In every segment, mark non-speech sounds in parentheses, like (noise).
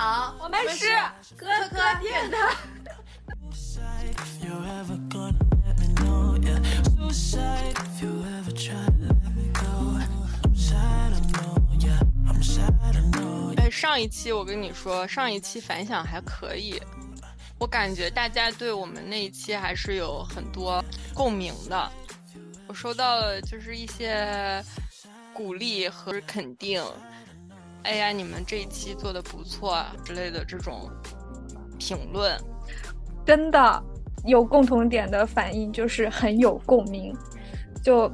好，我们是哥哥电台。哎，上一期我跟你说，上一期反响还可以，我感觉大家对我们那一期还是有很多共鸣的。我收到了就是一些鼓励和肯定，哎呀，你们这一期做的不错之类的这种评论，真的有共同点的反应就是很有共鸣，就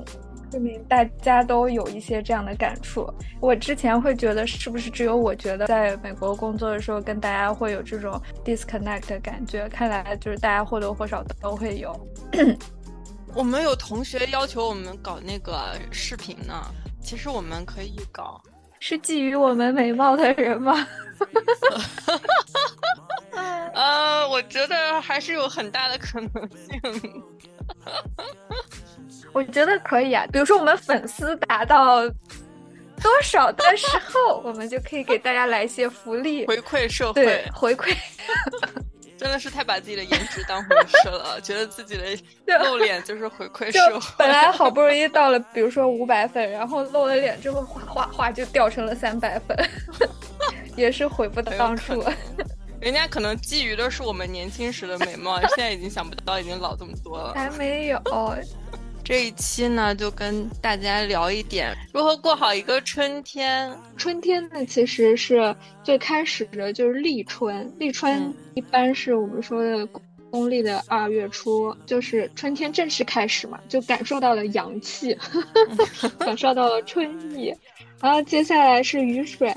证明大家都有一些这样的感触。我之前会觉得是不是只有我觉得在美国工作的时候跟大家会有这种 disconnect 的感觉，看来就是大家或多或少都会有。我们有同学要求我们搞那个视频呢，其实我们可以搞。是觊觎我们美貌的人吗？(laughs) 呃，我觉得还是有很大的可能性。(laughs) 我觉得可以啊，比如说我们粉丝达到多少的时候，我们就可以给大家来一些福利，回馈社会，对，回馈。真的是太把自己的颜值当回事了，觉得自己的露脸就是回馈社会。本来好不容易 (laughs) 到了，比如说五百粉，然后露了脸之后，哗哗哗就掉成了三百粉，(laughs) 也是悔不当初。(laughs) 人家可能觊觎的是我们年轻时的美貌，现在已经想不到已经老这么多了。还没有。这一期呢，就跟大家聊一点如何过好一个春天。春天呢，其实是最开始的就是立春，立春一般是我们说的公历的二月初，就是春天正式开始嘛，就感受到了阳气，(laughs) (laughs) 感受到了春意。然后接下来是雨水，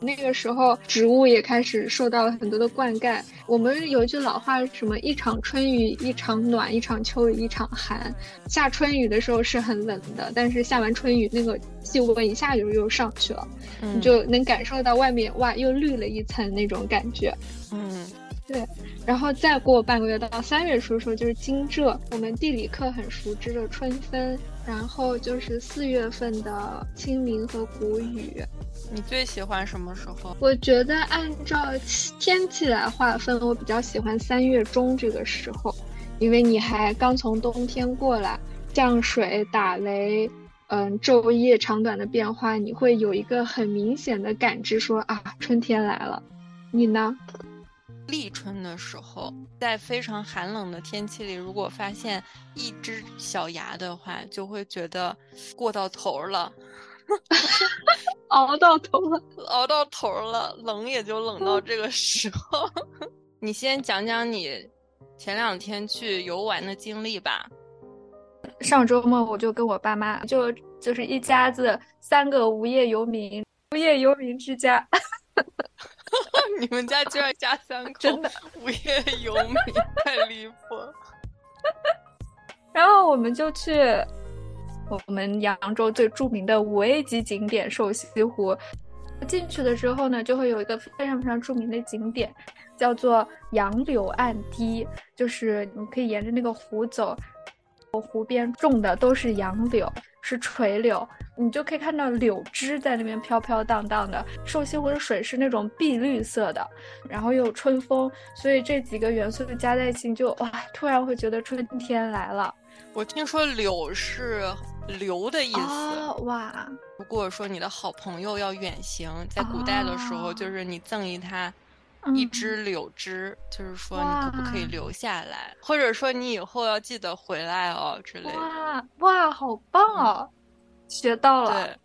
那个时候植物也开始受到了很多的灌溉。我们有一句老话，什么一场春雨一场暖，一场秋雨一场寒。下春雨的时候是很冷的，但是下完春雨，那个气温一下就又上去了，你就能感受到外面哇又绿了一层那种感觉。嗯，对。然后再过半个月到三月初的时候就是惊蛰，我们地理课很熟知的春分。然后就是四月份的清明和谷雨。你最喜欢什么时候？我觉得按照天气来划分，我比较喜欢三月中这个时候，因为你还刚从冬天过来，降水、打雷，嗯，昼夜长短的变化，你会有一个很明显的感知，说啊，春天来了。你呢？立春的时候，在非常寒冷的天气里，如果发现一只小芽的话，就会觉得过到头了，(laughs) 熬到头了，熬到头了，冷也就冷到这个时候。(laughs) 你先讲讲你前两天去游玩的经历吧。上周末我就跟我爸妈，就就是一家子三个无业游民，无业游民之家。你们家居然家三 (laughs) 口，真的无业游民，太离谱了。然后我们就去我们扬州最著名的五 A 级景点瘦西湖。进去的时候呢，就会有一个非常非常著名的景点，叫做杨柳岸堤，就是你可以沿着那个湖走，湖边种的都是杨柳。是垂柳，你就可以看到柳枝在那边飘飘荡荡的。瘦西湖的水是那种碧绿色的，然后又有春风，所以这几个元素加在一起，就哇，突然会觉得春天来了。我听说柳是流的意思，哇！如果说你的好朋友要远行，在古代的时候，就是你赠予他一支柳枝，就是说你可不可以留下来，或者说你以后要记得回来哦之类的。哇哇，好棒哦！学到了。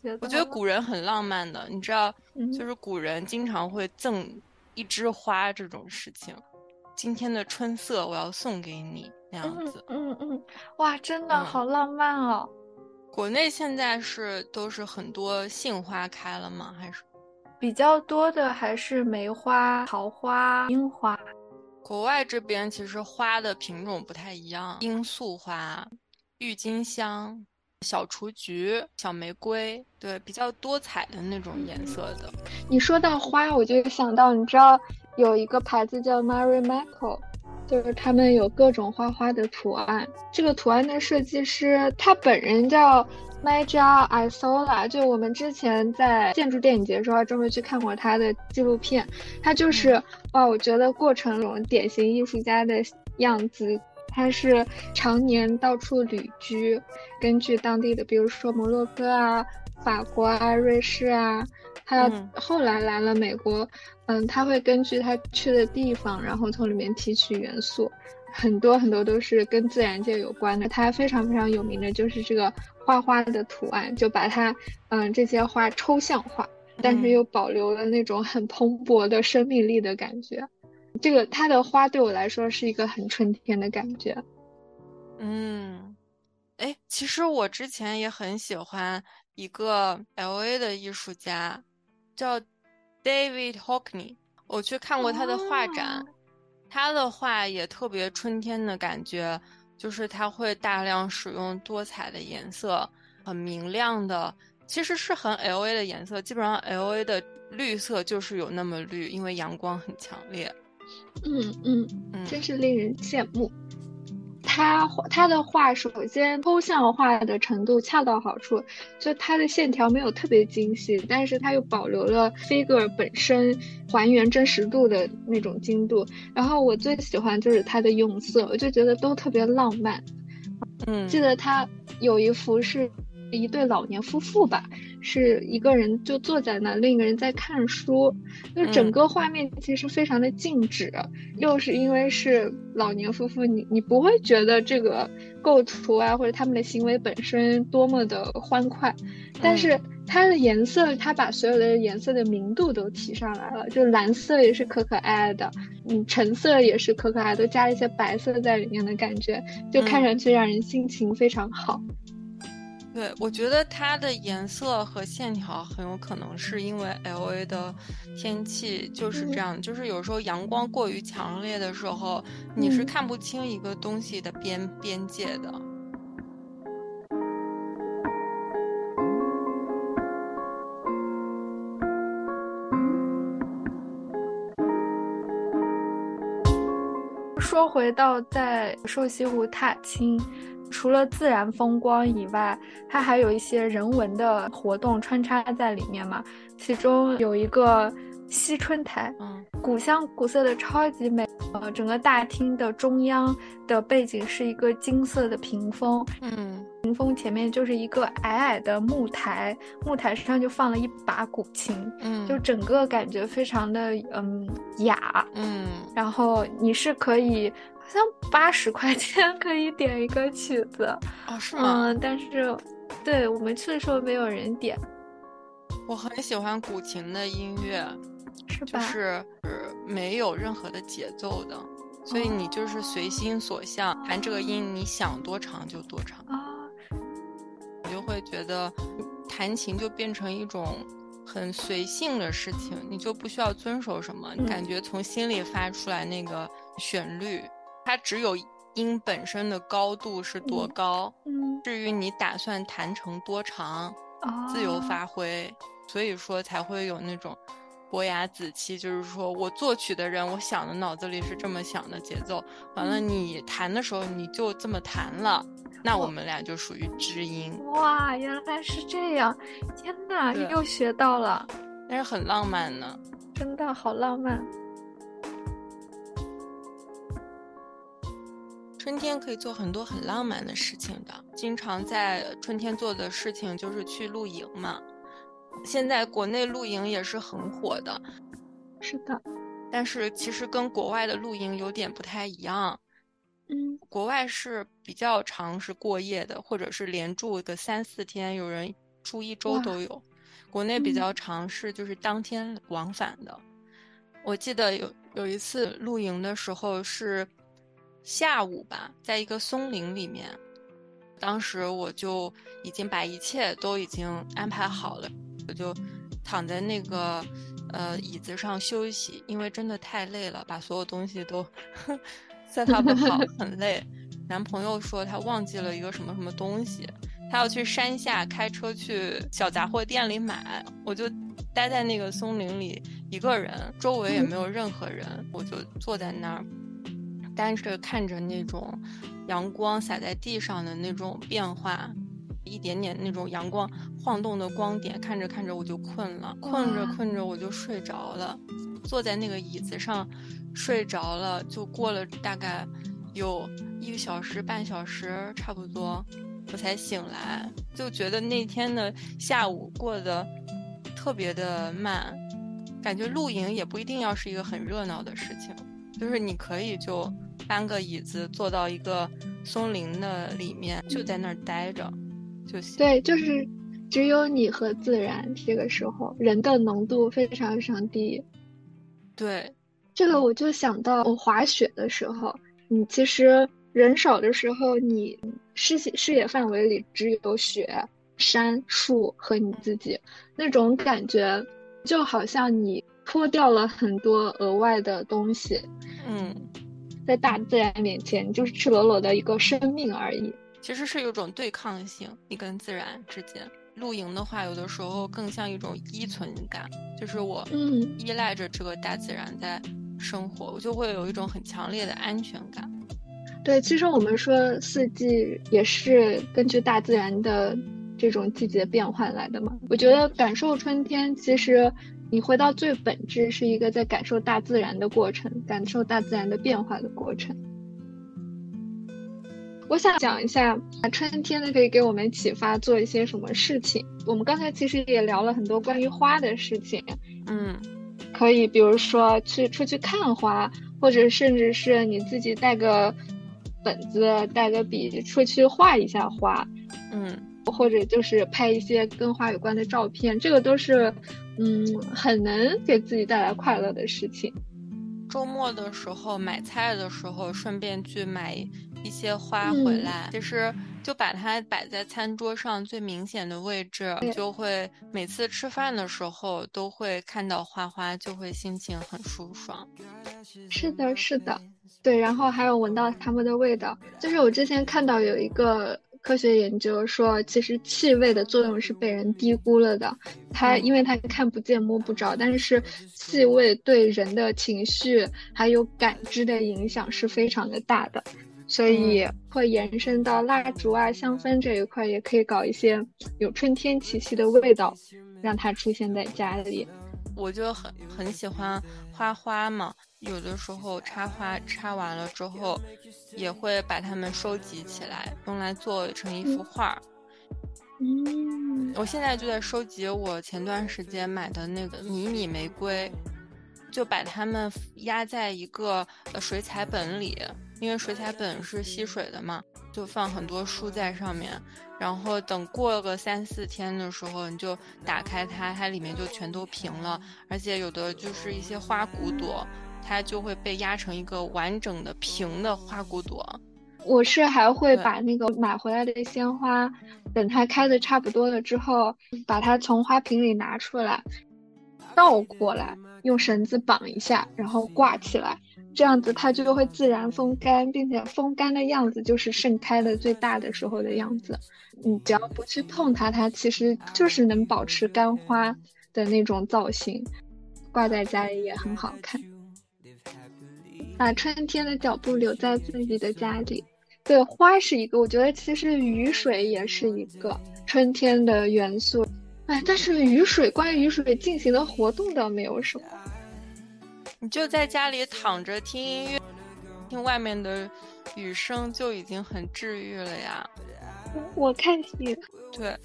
对，我觉得古人很浪漫的，你知道，就是古人经常会赠一枝花这种事情。今天的春色，我要送给你。那样子，嗯嗯，哇，真的好浪漫哦！国内现在是都是很多杏花开了吗？还是比较多的还是梅花、桃花、樱花。国外这边其实花的品种不太一样，罂粟花、郁金香、小雏菊、小玫瑰，对，比较多彩的那种颜色的。你说到花，我就想到，你知道有一个牌子叫 Mary Michael。就是他们有各种花花的图案，这个图案的设计师他本人叫 m a j a Isola，就我们之前在建筑电影节的时候专门去看过他的纪录片，他就是哇，我觉得过程中典型艺术家的样子。他是常年到处旅居，根据当地的，比如说摩洛哥啊、法国啊、瑞士啊，他后来来了美国，嗯，他会根据他去的地方，然后从里面提取元素，很多很多都是跟自然界有关的。他非常非常有名的就是这个花花的图案，就把它，嗯，这些花抽象化，但是又保留了那种很蓬勃的生命力的感觉。这个它的花对我来说是一个很春天的感觉。嗯，哎，其实我之前也很喜欢一个 L A 的艺术家，叫 David Hockney。我去看过他的画展，他的画也特别春天的感觉，就是它会大量使用多彩的颜色，很明亮的，其实是很 L A 的颜色。基本上 L A 的绿色就是有那么绿，因为阳光很强烈。嗯嗯嗯，真是令人羡慕。他他的画，首先抽象化的程度恰到好处，就他的线条没有特别精细，但是他又保留了 figure 本身还原真实度的那种精度。然后我最喜欢就是他的用色，我就觉得都特别浪漫。嗯，记得他有一幅是。一对老年夫妇吧，是一个人就坐在那，另一个人在看书，就整个画面其实非常的静止，又是因为是老年夫妇，你你不会觉得这个构图啊或者他们的行为本身多么的欢快，但是它的颜色，它把所有的颜色的明度都提上来了，就蓝色也是可可爱爱的，嗯，橙色也是可可爱，都加了一些白色在里面的感觉，就看上去让人心情非常好。对，我觉得它的颜色和线条很有可能是因为 L A 的天气就是这样，就是有时候阳光过于强烈的时候，你是看不清一个东西的边边界的。说回到在瘦西湖踏青。除了自然风光以外，它还有一些人文的活动穿插在里面嘛。其中有一个惜春台，嗯，古香古色的超级美。呃，整个大厅的中央的背景是一个金色的屏风，嗯，屏风前面就是一个矮矮的木台，木台上就放了一把古琴，嗯，就整个感觉非常的嗯雅，嗯，然后你是可以。好像八十块钱可以点一个曲子哦，是吗？嗯，但是，对我们去的时候没有人点。我很喜欢古琴的音乐，是吧？就是没有任何的节奏的，所以你就是随心所向弹这个音，你想多长就多长啊。我就会觉得弹琴就变成一种很随性的事情，你就不需要遵守什么，你感觉从心里发出来那个旋律。它只有音本身的高度是多高，嗯，至于你打算弹成多长，自由发挥。所以说才会有那种伯牙子期，就是说我作曲的人，我想的脑子里是这么想的节奏，完了你弹的时候你就这么弹了，那我们俩就属于知音。哇，原来是这样！天哪，又学到了，但是很浪漫呢，真的好浪漫。春天可以做很多很浪漫的事情的，经常在春天做的事情就是去露营嘛。现在国内露营也是很火的，是的。但是其实跟国外的露营有点不太一样，嗯，国外是比较长，是过夜的，或者是连住个三四天，有人住一周都有。国内比较长是就是当天往返的。我记得有有一次露营的时候是。下午吧，在一个松林里面，当时我就已经把一切都已经安排好了，我就躺在那个呃椅子上休息，因为真的太累了，把所有东西都 set up 好，很累。男朋友说他忘记了一个什么什么东西，他要去山下开车去小杂货店里买，我就待在那个松林里一个人，周围也没有任何人，我就坐在那儿。单是看着那种阳光洒在地上的那种变化，一点点那种阳光晃动的光点，看着看着我就困了，困着困着我就睡着了，坐在那个椅子上睡着了，就过了大概有一个小时半小时差不多，我才醒来，就觉得那天的下午过得特别的慢，感觉露营也不一定要是一个很热闹的事情，就是你可以就搬个椅子坐到一个松林的里面，就在那儿待着。就行。对，就是只有你和自然，这个时候人的浓度非常非常低。对，这个我就想到我滑雪的时候，你其实人少的时候，你视视野范围里只有雪、山、树和你自己，那种感觉就好像你脱掉了很多额外的东西。嗯，在大自然面前，就是赤裸裸的一个生命而已。其实是有种对抗性，你跟自然之间。露营的话，有的时候更像一种依存感，就是我嗯依赖着这个大自然在生活，我就会有一种很强烈的安全感。对，其实我们说四季也是根据大自然的这种季节变换来的嘛。我觉得感受春天，其实你回到最本质，是一个在感受大自然的过程，感受大自然的变化的过程。我想讲一下，春天呢可以给我们启发做一些什么事情。我们刚才其实也聊了很多关于花的事情，嗯，可以比如说去出去看花，或者甚至是你自己带个本子、带个笔出去画一下花，嗯，或者就是拍一些跟花有关的照片，这个都是嗯很能给自己带来快乐的事情。周末的时候买菜的时候，顺便去买一些花回来，其实就把它摆在餐桌上最明显的位置，就会每次吃饭的时候都会看到花花，就会心情很舒爽。是的，是的，对，然后还有闻到它们的味道，就是我之前看到有一个。科学研究说，其实气味的作用是被人低估了的。它因为它看不见摸不着，但是气味对人的情绪还有感知的影响是非常的大的，所以会延伸到蜡烛啊、香氛这一块，也可以搞一些有春天气息的味道，让它出现在家里。我就很很喜欢花花嘛。有的时候插花插完了之后，也会把它们收集起来，用来做成一幅画。嗯，我现在就在收集我前段时间买的那个迷你玫瑰，就把它们压在一个水彩本里，因为水彩本是吸水的嘛，就放很多书在上面。然后等过个三四天的时候，你就打开它，它里面就全都平了，而且有的就是一些花骨朵。它就会被压成一个完整的平的花骨朵。我是还会把那个买回来的鲜花，等它开的差不多了之后，把它从花瓶里拿出来，倒过来，用绳子绑一下，然后挂起来，这样子它就会自然风干，并且风干的样子就是盛开的最大的时候的样子。你只要不去碰它，它其实就是能保持干花的那种造型，挂在家里也很好看。把春天的脚步留在自己的家里。对，花是一个，我觉得其实雨水也是一个春天的元素。哎，但是雨水，关于雨水进行的活动倒没有什么。你就在家里躺着听音乐，听外面的雨声就已经很治愈了呀。(laughs) 我看戏。对，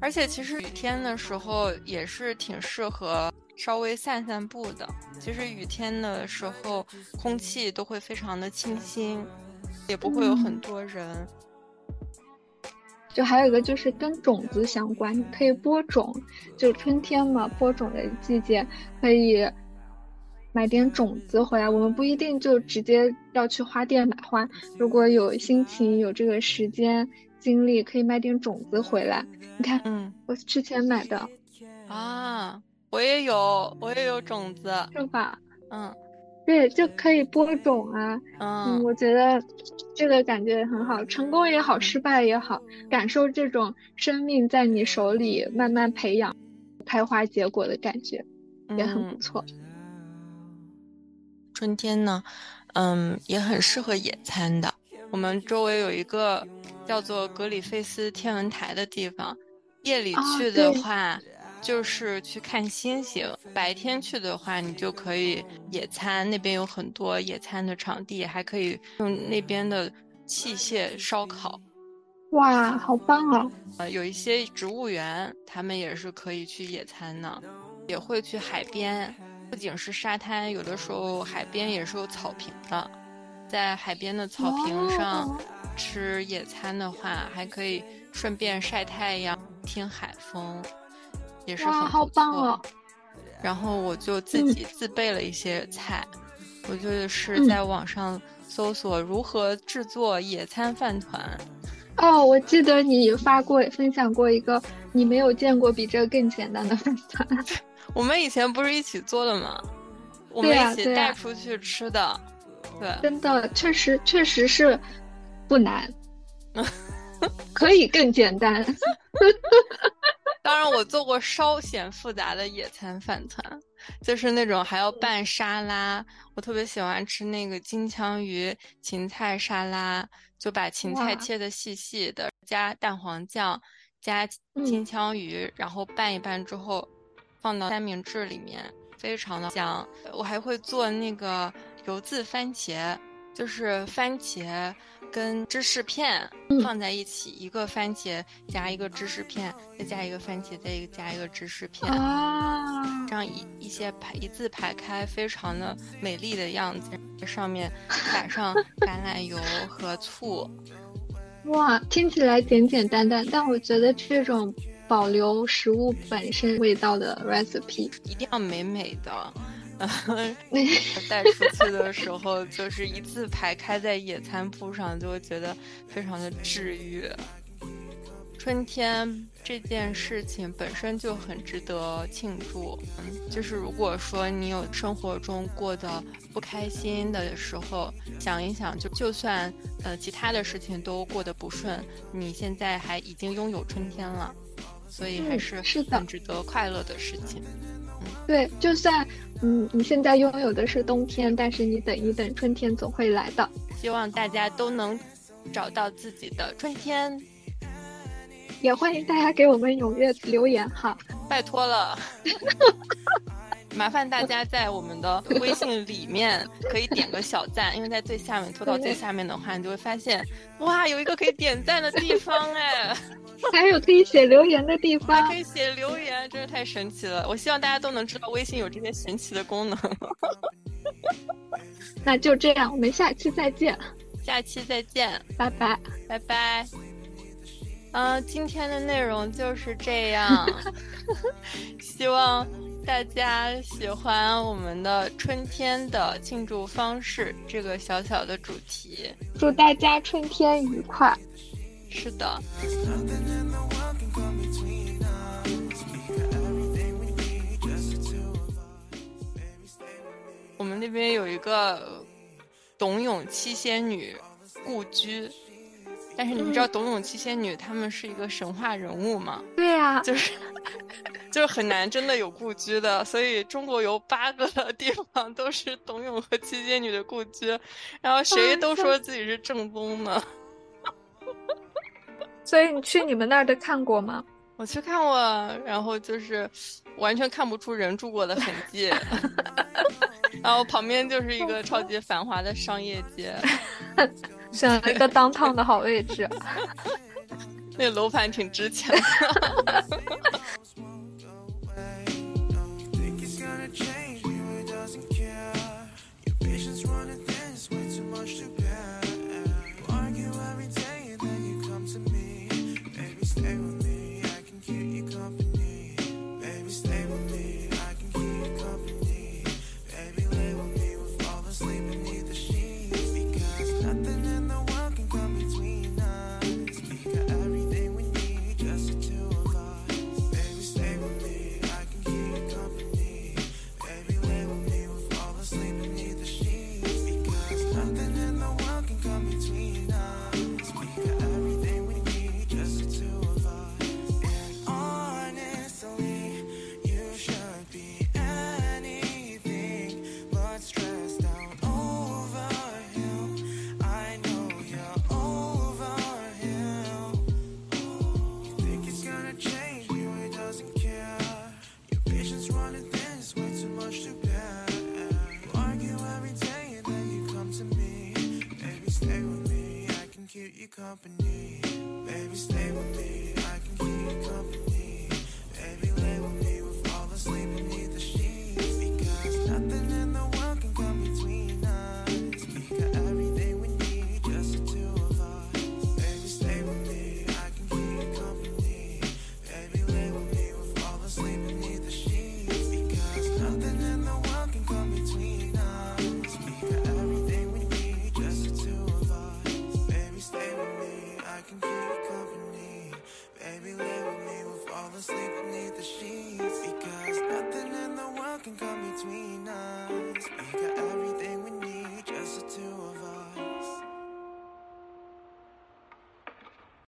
而且其实雨天的时候也是挺适合。稍微散散步的，其实雨天的时候，空气都会非常的清新，也不会有很多人。就还有一个就是跟种子相关，你可以播种，就春天嘛，播种的季节，可以买点种子回来。我们不一定就直接要去花店买花，如果有心情、有这个时间、精力，可以买点种子回来。你看，嗯，我之前买的啊。我也有，我也有种子，是吧？嗯，对，就可以播种啊。嗯，我觉得这个感觉很好，成功也好，失败也好，感受这种生命在你手里慢慢培养、开花结果的感觉，也很不错。春天呢，嗯，也很适合野餐的。我们周围有一个叫做格里菲斯天文台的地方，夜里去的话。就是去看星星，白天去的话，你就可以野餐，那边有很多野餐的场地，还可以用那边的器械烧烤。哇，好棒啊！呃，有一些植物园，他们也是可以去野餐呢，也会去海边，不仅是沙滩，有的时候海边也是有草坪的，在海边的草坪上吃野餐的话，还可以顺便晒太阳、听海风。也是很好棒哦。然后我就自己自备了一些菜，我就是在网上搜索如何制作野餐饭团。哦，我记得你发过分享过一个你没有见过比这个更简单的饭团。(laughs) 我们以前不是一起做的吗？我们一起带出去吃的。对，真的确实确实是不难，(laughs) 可以更简单。(laughs) (laughs) 当然，我做过稍显复杂的野餐饭团，就是那种还要拌沙拉。我特别喜欢吃那个金枪鱼芹菜沙拉，就把芹菜切的细细的，加蛋黄酱，加金枪鱼，然后拌一拌之后，放到三明治里面，非常的香。我还会做那个油渍番茄，就是番茄。跟芝士片放在一起，一个番茄加一个芝士片，再加一个番茄，再一个加一个芝士片，啊这样一一些排一字排开，非常的美丽的样子。上面撒上橄榄油和醋，哇，听起来简简单单，但我觉得这种保留食物本身味道的 recipe 一定要美美的。(laughs) 带出去的时候，就是一字排开在野餐铺上，就会觉得非常的治愈。春天这件事情本身就很值得庆祝。嗯，就是如果说你有生活中过得不开心的时候，想一想，就就算呃其他的事情都过得不顺，你现在还已经拥有春天了，所以还是很值得快乐的事情。对，就算嗯你现在拥有的是冬天，但是你等一等，春天总会来的。希望大家都能找到自己的春天，也欢迎大家给我们踊跃留言哈，拜托了。(laughs) (laughs) (laughs) 麻烦大家在我们的微信里面可以点个小赞，因为在最下面拖到最下面的话，你就会发现，哇，有一个可以点赞的地方哎。(laughs) 还有可以写留言的地方，(laughs) 可以写留言，真是太神奇了！我希望大家都能知道微信有这些神奇的功能。那就这样，我们下期再见。下期再见，拜拜，拜拜。嗯，今天的内容就是这样，(laughs) 希望大家喜欢我们的春天的庆祝方式这个小小的主题。祝大家春天愉快。是的。我们那边有一个董永七仙女故居，但是你们知道董永七仙女他们是一个神话人物吗？对呀，就是就是很难真的有故居的，所以中国有八个地方都是董永和七仙女的故居，然后谁都说自己是正宗的。(laughs) 所以你去你们那儿的看过吗？我去看过，然后就是完全看不出人住过的痕迹，(laughs) 然后旁边就是一个超级繁华的商业街，(laughs) 选了一个当趟的好位置，那楼盘挺值钱的。